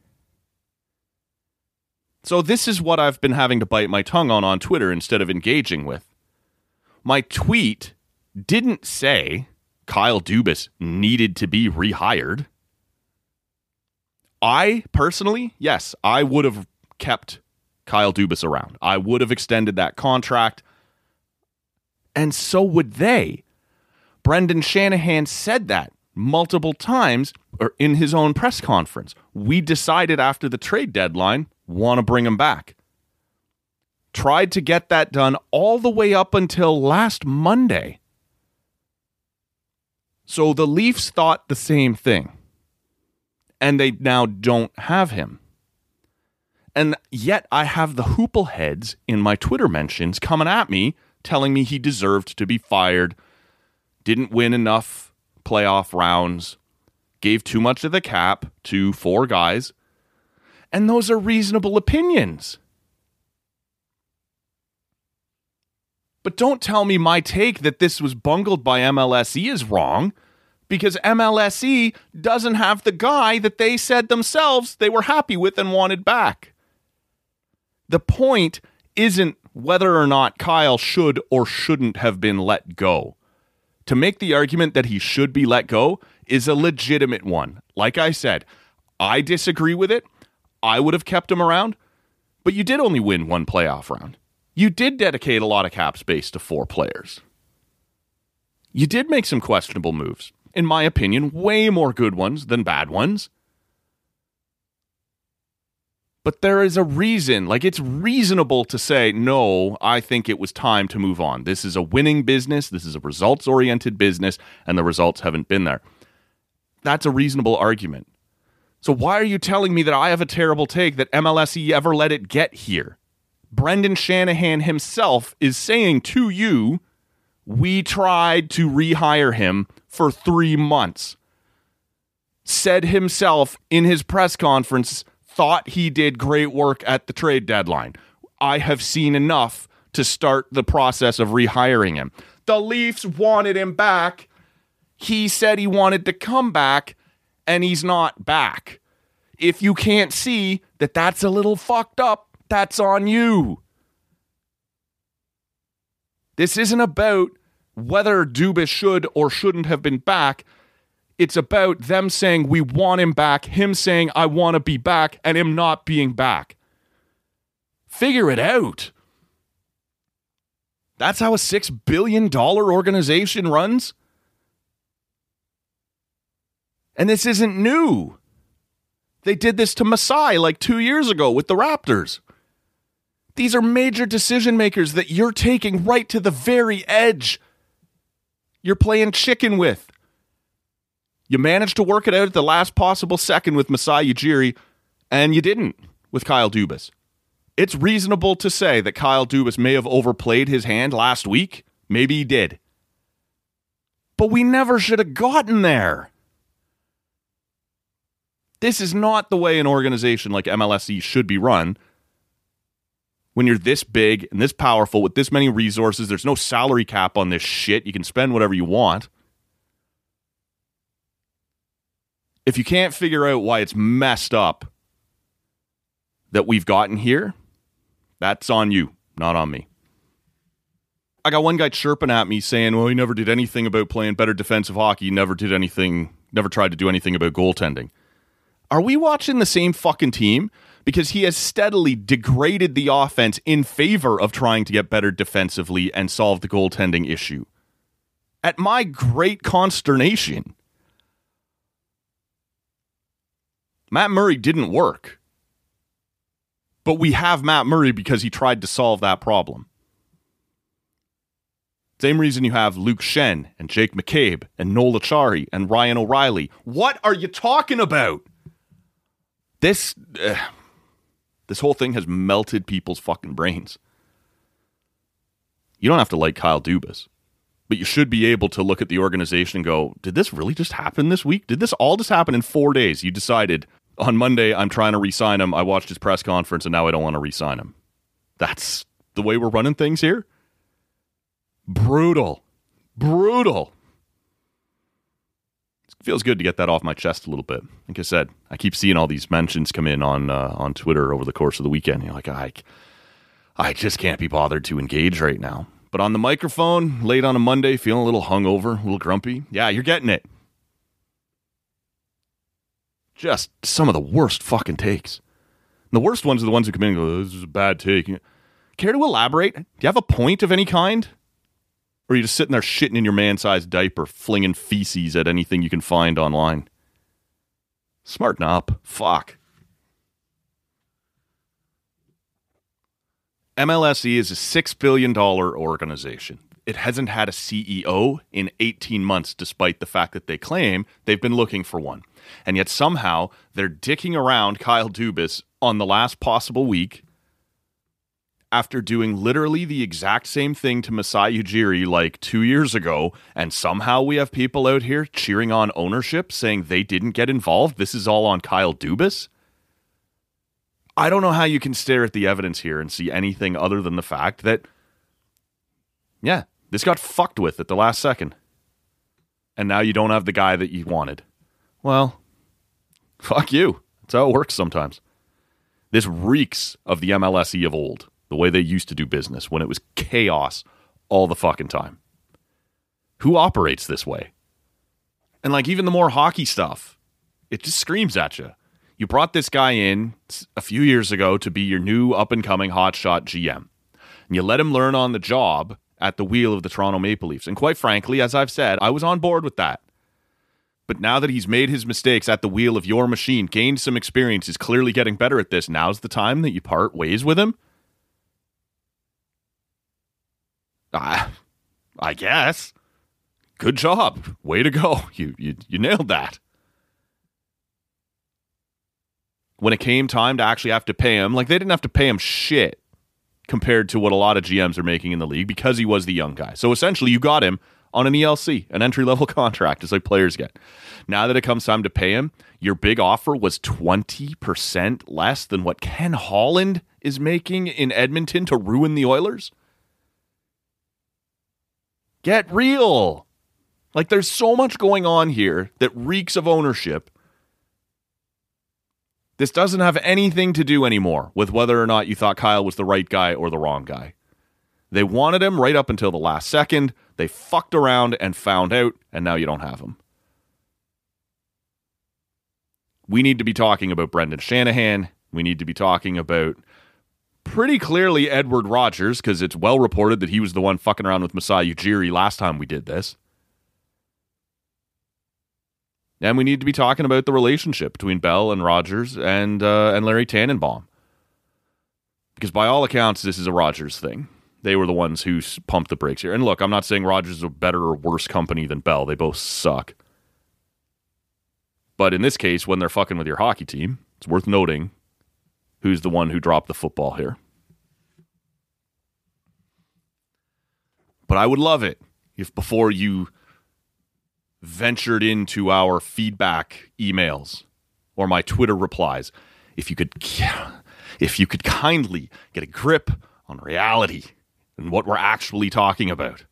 So this is what I've been having to bite my tongue on on Twitter instead of engaging with my tweet didn't say Kyle Dubas needed to be rehired. I personally, yes, I would have kept Kyle Dubas around. I would have extended that contract. And so would they. Brendan Shanahan said that multiple times or in his own press conference. We decided after the trade deadline, want to bring him back tried to get that done all the way up until last Monday. So the Leafs thought the same thing. And they now don't have him. And yet I have the hoople heads in my Twitter mentions coming at me telling me he deserved to be fired, didn't win enough playoff rounds, gave too much of the cap to four guys, and those are reasonable opinions. But don't tell me my take that this was bungled by MLSE is wrong because MLSE doesn't have the guy that they said themselves they were happy with and wanted back. The point isn't whether or not Kyle should or shouldn't have been let go. To make the argument that he should be let go is a legitimate one. Like I said, I disagree with it. I would have kept him around, but you did only win one playoff round. You did dedicate a lot of cap space to four players. You did make some questionable moves. In my opinion, way more good ones than bad ones. But there is a reason, like it's reasonable to say, no, I think it was time to move on. This is a winning business. This is a results oriented business, and the results haven't been there. That's a reasonable argument. So why are you telling me that I have a terrible take that MLSE ever let it get here? Brendan Shanahan himself is saying to you, we tried to rehire him for three months. Said himself in his press conference, thought he did great work at the trade deadline. I have seen enough to start the process of rehiring him. The Leafs wanted him back. He said he wanted to come back, and he's not back. If you can't see that that's a little fucked up, that's on you. This isn't about whether Dubas should or shouldn't have been back. It's about them saying, we want him back, him saying, I want to be back, and him not being back. Figure it out. That's how a $6 billion organization runs. And this isn't new. They did this to Masai like two years ago with the Raptors. These are major decision makers that you're taking right to the very edge. You're playing chicken with. You managed to work it out at the last possible second with Masai Ujiri, and you didn't with Kyle Dubas. It's reasonable to say that Kyle Dubas may have overplayed his hand last week. Maybe he did. But we never should have gotten there. This is not the way an organization like MLSE should be run. When you're this big and this powerful with this many resources, there's no salary cap on this shit. You can spend whatever you want. If you can't figure out why it's messed up that we've gotten here, that's on you, not on me. I got one guy chirping at me saying, well, he never did anything about playing better defensive hockey, never did anything, never tried to do anything about goaltending. Are we watching the same fucking team? Because he has steadily degraded the offense in favor of trying to get better defensively and solve the goaltending issue. At my great consternation, Matt Murray didn't work. But we have Matt Murray because he tried to solve that problem. Same reason you have Luke Schenn and Jake McCabe and Noel Acciari and Ryan O'Reilly. What are you talking about? This uh, this whole thing has melted people's fucking brains. You don't have to like Kyle Dubas, but you should be able to look at the organization and go, "Did this really just happen this week? Did this all just happen in 4 days? You decided on Monday, I'm trying to re-sign him. I watched his press conference, and now I don't want to re-sign him. That's the way we're running things here. Brutal, brutal. Feels good to get that off my chest a little bit. Like I said, I keep seeing all these mentions come in on uh, on Twitter over the course of the weekend. You're like, I, I just can't be bothered to engage right now. But on the microphone, late on a Monday, feeling a little hungover, a little grumpy. Yeah, you're getting it just some of the worst fucking takes. And the worst ones are the ones who come in and go, this is a bad take. Care to elaborate? Do you have a point of any kind? Or are you just sitting there shitting in your man sized diaper, flinging feces at anything you can find online? Smarten up. Fuck. MLSE is a $6 billion organization. It hasn't had a CEO in 18 months, despite the fact that they claim they've been looking for one. And yet somehow they're dicking around Kyle Dubas on the last possible week, after doing literally the exact same thing to Masai Ujiri like two years ago, and somehow we have people out here cheering on ownership saying they didn't get involved. This is all on Kyle Dubas. I don't know how you can stare at the evidence here and see anything other than the fact that, yeah, this got fucked with at the last second. And now you don't have the guy that you wanted. Well, fuck you. That's how it works sometimes. This reeks of the MLSE of old the way they used to do business when it was chaos all the fucking time. Who operates this way? And like even the more hockey stuff, it just screams at you. You brought this guy in a few years ago to be your new up and coming hotshot GM. And you let him learn on the job at the wheel of the Toronto Maple Leafs. And quite frankly, as I've said, I was on board with that. But now that he's made his mistakes at the wheel of your machine, gained some experience, is clearly getting better at this, now's the time that you part ways with him I, I guess. Good job. Way to go. You, you, you nailed that. When it came time to actually have to pay him, like they didn't have to pay him shit compared to what a lot of GMs are making in the league because he was the young guy. So essentially, you got him on an ELC, an entry level contract, as like players get. Now that it comes time to pay him, your big offer was 20% less than what Ken Holland is making in Edmonton to ruin the Oilers. Get real. Like there's so much going on here that reeks of ownership. This doesn't have anything to do anymore with whether or not you thought Kyle was the right guy or the wrong guy. They wanted him right up until the last second. They fucked around and found out, and now you don't have him. We need to be talking about Brendan Shanahan. We need to be talking about pretty clearly Edward Rogers because it's well reported that he was the one fucking around with Masai Ujiri last time we did this. And we need to be talking about the relationship between Bell and Rogers and uh, and Larry Tannenbaum. Because by all accounts, this is a Rogers thing. They were the ones who pumped the brakes here. And look, I'm not saying Rogers is a better or worse company than Bell. They both suck. But in this case, when they're fucking with your hockey team, it's worth noting who's the one who dropped the football here. But I would love it if before you ventured into our feedback emails or my Twitter replies, if you could if you could kindly get a grip on reality and what we're actually talking about.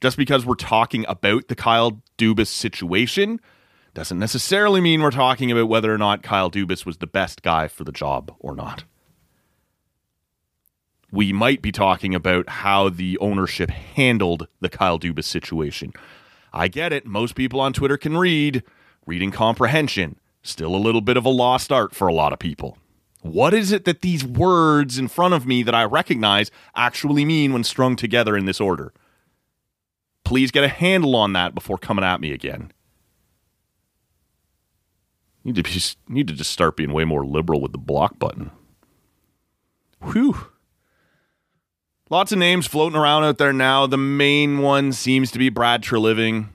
Just because we're talking about the Kyle Dubas situation doesn't necessarily mean we're talking about whether or not Kyle Dubas was the best guy for the job or not. We might be talking about how the ownership handled the Kyle Dubas situation. I get it. Most people on Twitter can read. Reading comprehension. Still a little bit of a lost art for a lot of people. What is it that these words in front of me that I recognize actually mean when strung together in this order? Please get a handle on that before coming at me again. Need to be, need to just start being way more liberal with the block button. Whew. Lots of names floating around out there now. The main one seems to be Brad Treliving.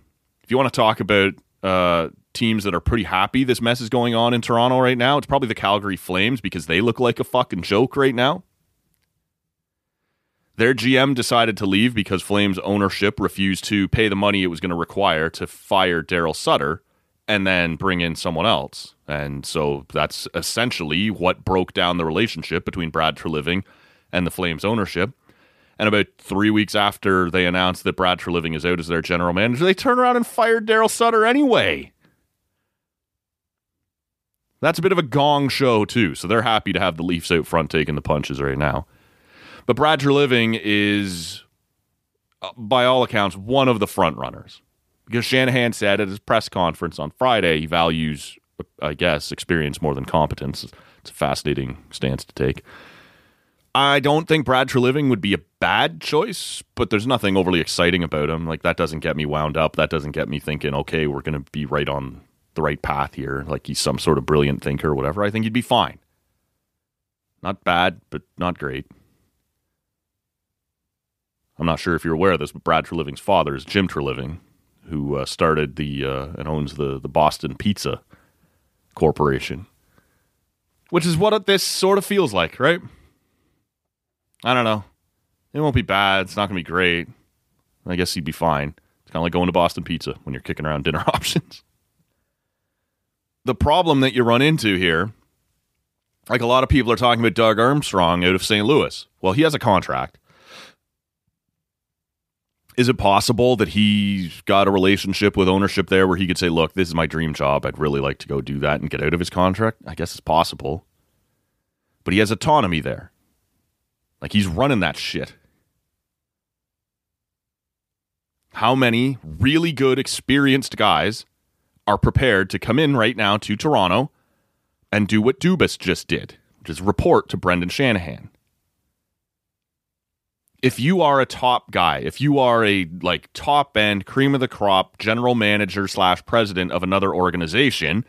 If you want to talk about uh, teams that are pretty happy this mess is going on in Toronto right now, it's probably the Calgary Flames because they look like a fucking joke right now. Their GM decided to leave because Flames ownership refused to pay the money it was going to require to fire Daryl Sutter and then bring in someone else. And so that's essentially what broke down the relationship between Brad Treliving and the Flames ownership. And about three weeks after they announced that Brad Treliving is out as their general manager, they turn around and fired Daryl Sutter anyway. That's a bit of a gong show, too. So they're happy to have the Leafs out front taking the punches right now. But Brad Treliving is, uh, by all accounts, one of the front runners because Shanahan said at his press conference on Friday he values, I guess, experience more than competence. It's a fascinating stance to take. I don't think Brad Treliving would be a bad choice, but there's nothing overly exciting about him. Like that doesn't get me wound up. That doesn't get me thinking, okay, we're going to be right on the right path here. Like he's some sort of brilliant thinker or whatever. I think he'd be fine. Not bad, but not great. I'm not sure if you're aware of this, but Brad Treliving's father is Jim Treliving, who uh, started the uh, and owns the the Boston Pizza Corporation, which is what this sort of feels like, right? I don't know. It won't be bad. It's not going to be great. I guess he'd be fine. It's kind of like going to Boston Pizza when you're kicking around dinner options. The problem that you run into here, like a lot of people are talking about Doug Armstrong out of St. Louis. Well, he has a contract. Is it possible that he's got a relationship with ownership there where he could say, look, this is my dream job. I'd really like to go do that and get out of his contract? I guess it's possible. But he has autonomy there. Like he's running that shit. How many really good, experienced guys are prepared to come in right now to Toronto and do what Dubas just did, which is report to Brendan Shanahan? If you are a top guy, if you are a like top end cream of the crop general manager slash president of another organization,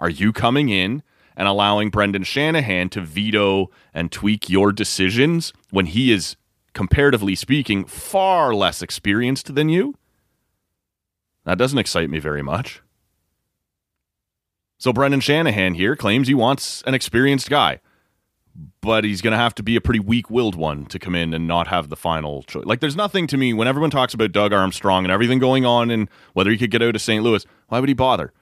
are you coming in and allowing Brendan Shanahan to veto and tweak your decisions when he is comparatively speaking far less experienced than you? That doesn't excite me very much. So Brendan Shanahan here claims he wants an experienced guy but he's going to have to be a pretty weak-willed one to come in and not have the final choice. Like, there's nothing to me when everyone talks about Doug Armstrong and everything going on and whether he could get out of St. Louis. Why would he bother?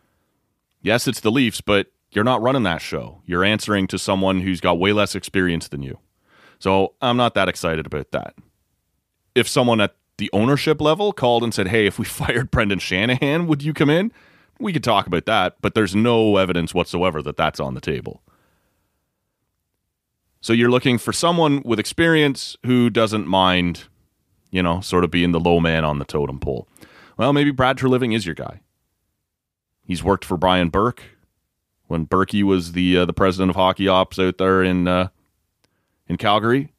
Yes, it's the Leafs, but you're not running that show. You're answering to someone who's got way less experience than you. So I'm not that excited about that. If someone at the ownership level called and said, "Hey, if we fired Brendan Shanahan, would you come in?" We could talk about that, but there's no evidence whatsoever that that's on the table. So you're looking for someone with experience who doesn't mind, you know, sort of being the low man on the totem pole. Well, maybe Brad Treliving is your guy. He's worked for Brian Burke when Burkie was the uh, the president of hockey ops out there in uh, in Calgary.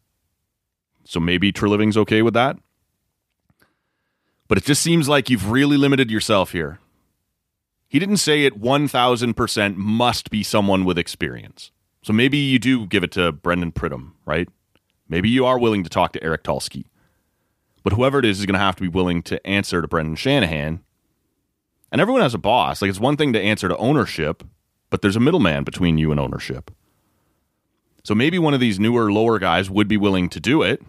So maybe Treliving's okay with that. But it just seems like you've really limited yourself here. He didn't say it 1000% must be someone with experience. So maybe you do give it to Brandon Pridham, right? Maybe you are willing to talk to Eric Tulsky. But whoever it is is going to have to be willing to answer to Brendan Shanahan. And everyone has a boss. Like it's one thing to answer to ownership, but there's a middleman between you and ownership. So maybe one of these newer, lower guys would be willing to do it.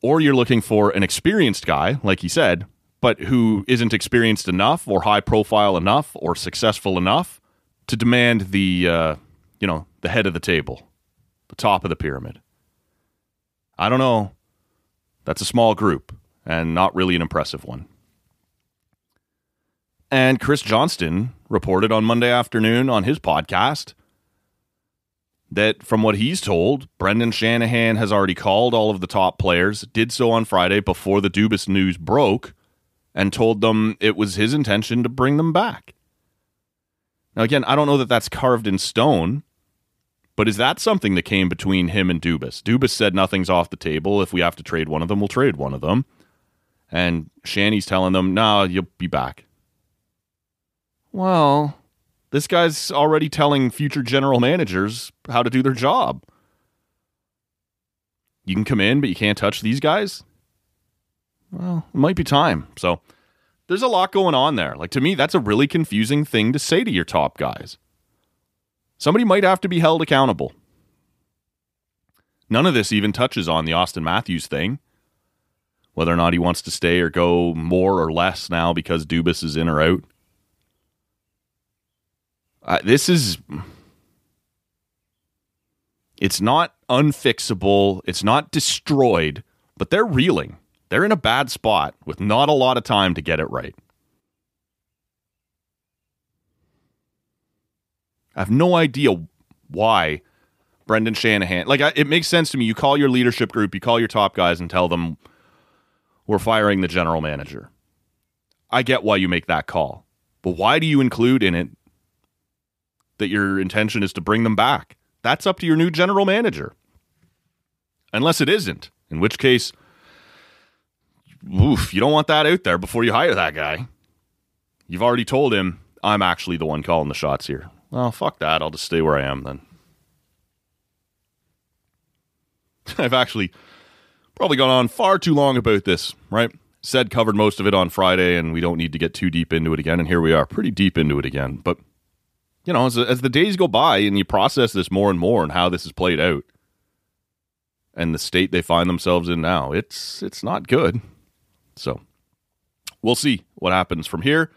Or you're looking for an experienced guy, like he said, but who isn't experienced enough or high profile enough or successful enough to demand the uh, you know, the head of the table, the top of the pyramid. I don't know. That's a small group and not really an impressive one. And Chris Johnston reported on Monday afternoon on his podcast that from what he's told, Brendan Shanahan has already called all of the top players, did so on Friday before the Dubas news broke, and told them it was his intention to bring them back. Now, again, I don't know that that's carved in stone, but is that something that came between him and Dubas? Dubas said nothing's off the table. If we have to trade one of them, we'll trade one of them. And Shanny's telling them, no, you'll be back. Well, this guy's already telling future general managers how to do their job. You can come in, but you can't touch these guys? Well, it might be time. So there's a lot going on there. Like to me, that's a really confusing thing to say to your top guys. Somebody might have to be held accountable. None of this even touches on the Auston Matthews thing. Whether or not he wants to stay or go more or less now because Dubas is in or out. Uh, this is. It's not unfixable. It's not destroyed, but they're reeling. They're in a bad spot with not a lot of time to get it right. I have no idea why Brendan Shanahan. Like, it makes sense to me. You call your leadership group, you call your top guys, and tell them we're firing the general manager. I get why you make that call, but why do you include in it that your intention is to bring them back? That's up to your new general manager. Unless it isn't, in which case, oof, you don't want that out there before you hire that guy. You've already told him, I'm actually the one calling the shots here. Well, fuck that. I'll just stay where I am then. I've actually probably gone on far too long about this, right? Said covered most of it on Friday, and we don't need to get too deep into it again. And here we are, pretty deep into it again. But, you know, as, as the days go by and you process this more and more and how this is played out, and the state they find themselves in now. It's it's not good. So we'll see what happens from here.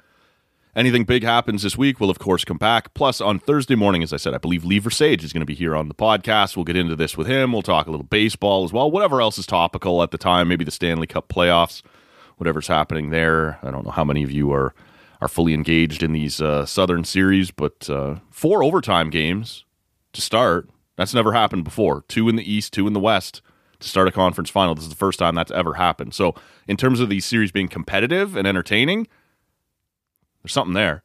Anything big happens this week, we'll of course come back. Plus, on Thursday morning, as I said, I believe Lever Sage is going to be here on the podcast. We'll get into this with him. We'll talk a little baseball as well, whatever else is topical at the time, maybe the Stanley Cup playoffs, whatever's happening there. I don't know how many of you are are fully engaged in these uh, Southern series, but uh, four overtime games to start. That's never happened before. Two in the East, two in the West to start a conference final. This is the first time that's ever happened. So, in terms of these series being competitive and entertaining, there's something there.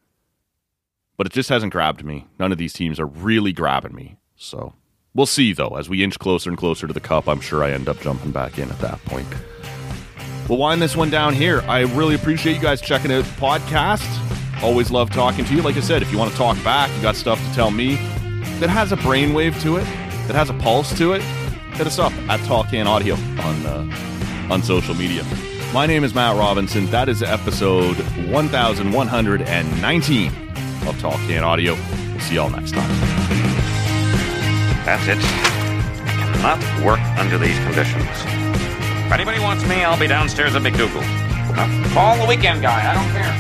But it just hasn't grabbed me. None of these teams are really grabbing me. So we'll see, though. As we inch closer and closer to the cup, I'm sure I end up jumping back in at that point. We'll wind this one down here. I really appreciate you guys checking out the podcast. Always love talking to you. Like I said, if you want to talk back, you got stuff to tell me that has a brainwave to it, that has a pulse to it, hit us up at Tall Can Audio on uh, on social media. My name is Matt Robinson. That is episode 1119 of Tall Can Audio. We'll see y'all next time. That's it. I cannot work under these conditions. If anybody wants me, I'll be downstairs at McDougal's. Call the weekend guy. I don't care.